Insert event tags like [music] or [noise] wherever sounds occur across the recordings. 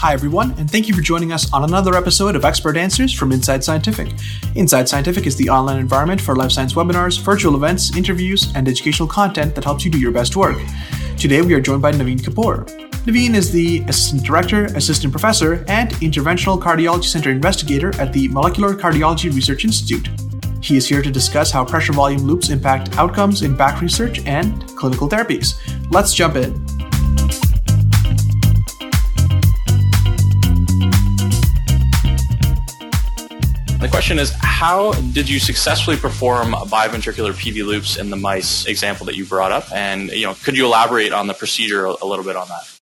Hi, everyone, and thank you for joining us on another episode of Expert Answers from Inside Scientific. Inside Scientific is the online environment for life science webinars, virtual events, interviews, and educational content that helps you do your best work. Today, we are joined by Navin Kapur. Navin is the Assistant Director, Assistant Professor, and Interventional Cardiology Center Investigator at the Molecular Cardiology Research Institute. He is here to discuss how pressure volume loops impact outcomes in back research and clinical therapies. Let's jump in. Question is, how did you successfully perform biventricular PV loops in the mice example that you brought up? And you know, could you elaborate on the procedure a, little bit on that?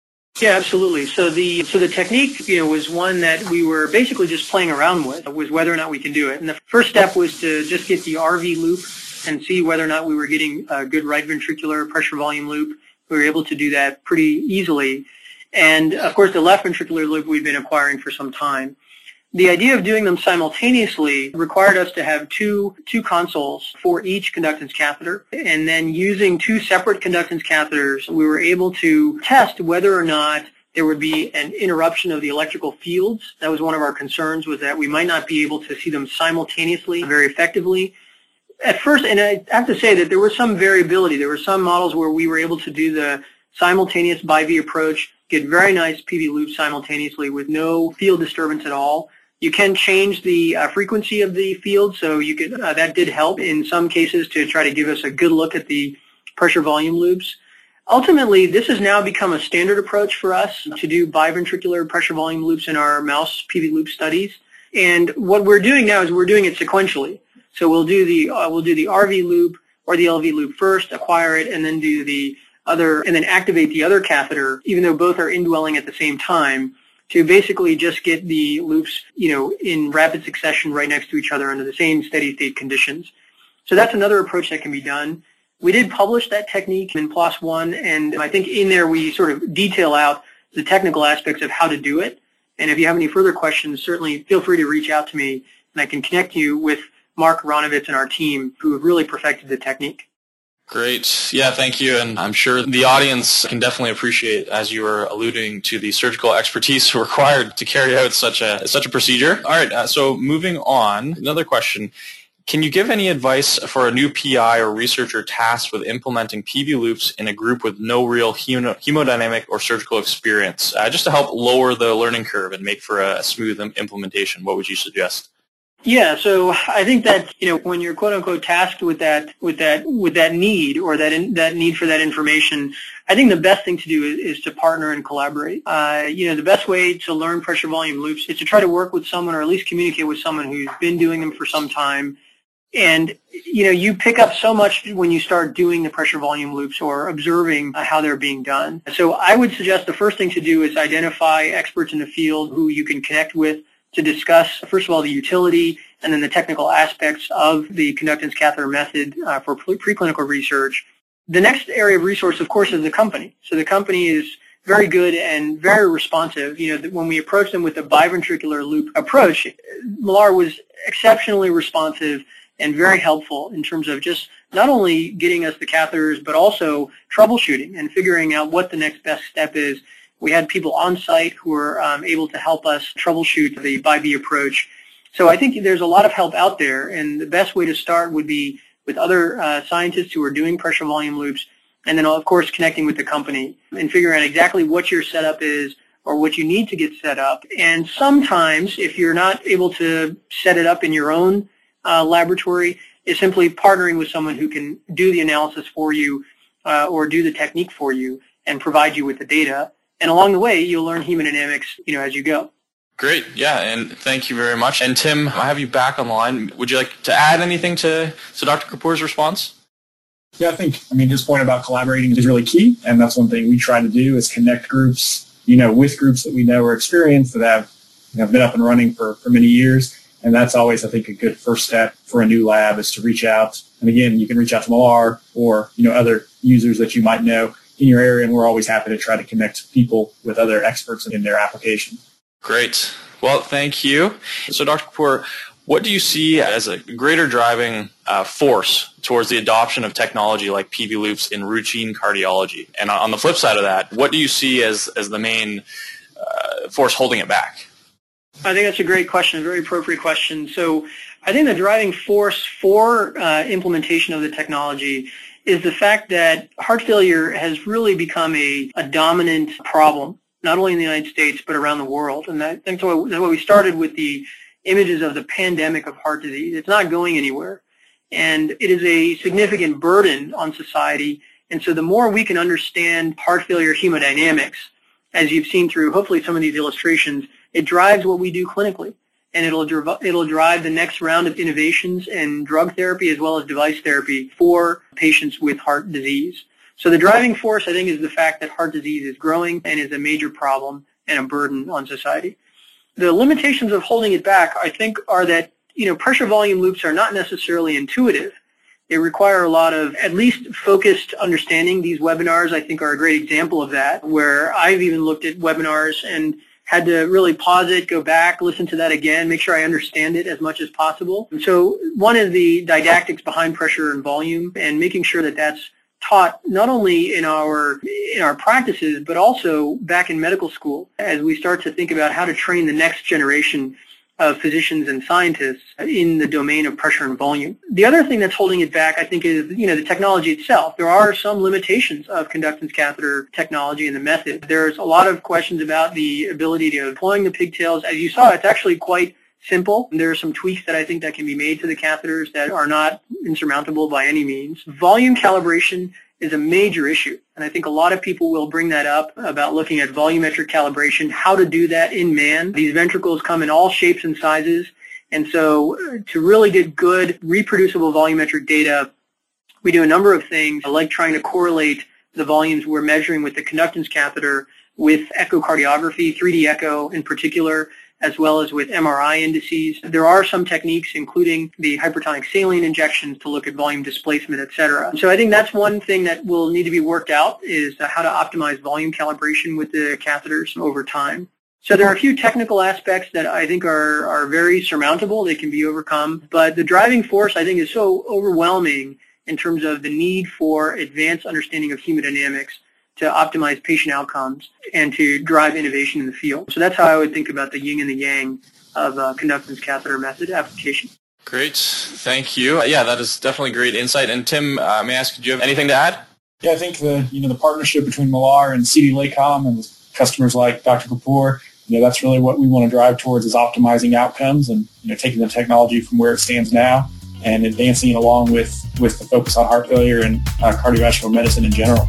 Yeah, absolutely. So the so the technique, you know, was one that we were basically just playing around with, was whether or not we can do it. And the first step was to just get the RV loop and see whether or not we were getting a good right ventricular pressure volume loop. We were able to do that pretty easily. And of course, the left ventricular loop we've been acquiring for some time. The idea of doing them simultaneously required us to have two, two consoles for each conductance catheter. And then using two separate conductance catheters, we were able to test whether or not there would be an interruption of the electrical fields. That was one of our concerns was that we might not be able to see them simultaneously very effectively. At first, and I have to say that there was some variability. There were some models where we were able to do the simultaneous BiV approach, get very nice PV loops simultaneously with no field disturbance at all. You can change the uh, frequency of the field, so you could, uh, that did help in some cases to try to give us a good look at the pressure volume loops. Ultimately, this has now become a standard approach for us to do biventricular pressure volume loops in our mouse PV loop studies. And what we're doing now is we're doing it sequentially. So we'll do the uh, we'll do the RV loop or the LV loop first, acquire it, and then do the other, and then activate the other catheter, even though both are indwelling at the same time to basically just get the loops, you know, in rapid succession right next to each other under the same steady state conditions. So that's another approach that can be done. We did publish that technique in PLOS One, and I think in there we sort of detail out the technical aspects of how to do it. And if you have any further questions, certainly feel free to reach out to me, and I can connect you with Mark Aronovitz and our team who have really perfected the technique. Great. Yeah, thank you. And I'm sure the audience can definitely appreciate, as you were alluding to, the surgical expertise [laughs] required to carry out such a such a procedure. All right. Uh, so moving on, another question. Can you give any advice for a new PI or researcher tasked with implementing PV loops in a group with no real hemodynamic or surgical experience, uh, just to help lower the learning curve and make for a smooth implementation? What would you suggest? Yeah, so I think that you know when you're quote unquote tasked with that with that with that need or that in, that need for that information, I think the best thing to do is, is to partner and collaborate. Uh, you know, the best way to learn pressure volume loops is to try to work with someone or at least communicate with someone who's been doing them for some time. And you know, you pick up so much when you start doing the pressure volume loops or observing how they're being done. So I would suggest the first thing to do is identify experts in the field who you can connect with to discuss, first of all, the utility and then the technical aspects of the conductance catheter method uh, for preclinical research. The next area of resource, of course, is the company. So the company is very good and very responsive. You know, when we approached them with the biventricular loop approach, Millar was exceptionally responsive and very helpful in terms of just not only getting us the catheters, but also troubleshooting and figuring out what the next best step is we had people on site who were um, able to help us troubleshoot the BiV approach. So I think there's a lot of help out there, and the best way to start would be with other uh, scientists who are doing pressure volume loops, and then of course connecting with the company and figuring out exactly what your setup is or what you need to get set up. And sometimes, if you're not able to set it up in your own uh, laboratory, is simply partnering with someone who can do the analysis for you uh, or do the technique for you and provide you with the data and along the way, you'll learn hemodynamics, you know, as you go. Great. Yeah, and thank you very much. And Tim, I have you back on the line. Would you like to add anything to, to Dr. Kapur's response? Yeah, I think, I mean, his point about collaborating is really key. And that's one thing we try to do is connect groups, you know, with groups that we know are experienced that have, you know, been up and running for, for many years. And that's always, I think, a good first step for a new lab is to reach out. And again, you can reach out to Millar or, you know, other users that you might know in your area, and we're always happy to try to connect people with other experts in their application. Great. Well, thank you. So, Dr. Kapur, what do you see as a greater driving uh, force towards the adoption of technology like PV loops in routine cardiology? And on the flip side of that, what do you see as, as the main uh, force holding it back? I think that's a great question, a very appropriate question. So I think the driving force for uh, implementation of the technology is the fact that heart failure has really become a, a dominant problem, not only in the United States, but around the world. And that, why, that's why we started with the images of the pandemic of heart disease. It's not going anywhere. And it is a significant burden on society. And so the more we can understand heart failure hemodynamics, as you've seen through hopefully some of these illustrations, it drives what we do clinically and it'll it'll drive the next round of innovations in drug therapy as well as device therapy for patients with heart disease. So the driving force, I think, is the fact that heart disease is growing and is a major problem and a burden on society. The limitations of holding it back, I think, are that you know pressure volume loops are not necessarily intuitive. They require a lot of at least focused understanding. These webinars, I think, are a great example of that, where I've even looked at webinars and had to really pause it, go back, listen to that again, make sure I understand it as much as possible. And so one is the didactics behind pressure and volume and making sure that that's taught not only in our in our practices but also back in medical school as we start to think about how to train the next generation of physicians and scientists in the domain of pressure and volume. The other thing that's holding it back, I think, is you know the technology itself. There are some limitations of conductance catheter technology and the method. There's a lot of questions about the ability to deploying the pigtails. As you saw, it's actually quite simple. There are some tweaks that I think that can be made to the catheters that are not insurmountable by any means. Volume calibration is a major issue. And I think a lot of people will bring that up about looking at volumetric calibration, how to do that in man. These ventricles come in all shapes and sizes. And so uh, to really get good reproducible volumetric data, we do a number of things like trying to correlate the volumes we're measuring with the conductance catheter with echocardiography, 3D echo in particular, as well as with MRI indices. There are some techniques, including the hypertonic saline injections to look at volume displacement, et cetera. So I think that's one thing that will need to be worked out is how to optimize volume calibration with the catheters over time. So there are a few technical aspects that I think are, are very surmountable. They can be overcome. But the driving force, I think, is so overwhelming in terms of the need for advanced understanding of hemodynamics to optimize patient outcomes and to drive innovation in the field. So that's how I would think about the yin and the yang of uh, conductance catheter method application. Great. Thank you. Yeah, that is definitely great insight. And Tim, uh, may I ask, do you have anything to add? Yeah, I think the you know the partnership between Millar and CD Leycom and customers like Dr. Kapur, you know, that's really what we want to drive towards is optimizing outcomes and you know taking the technology from where it stands now and advancing it along with with the focus on heart failure and uh, cardiovascular medicine in general.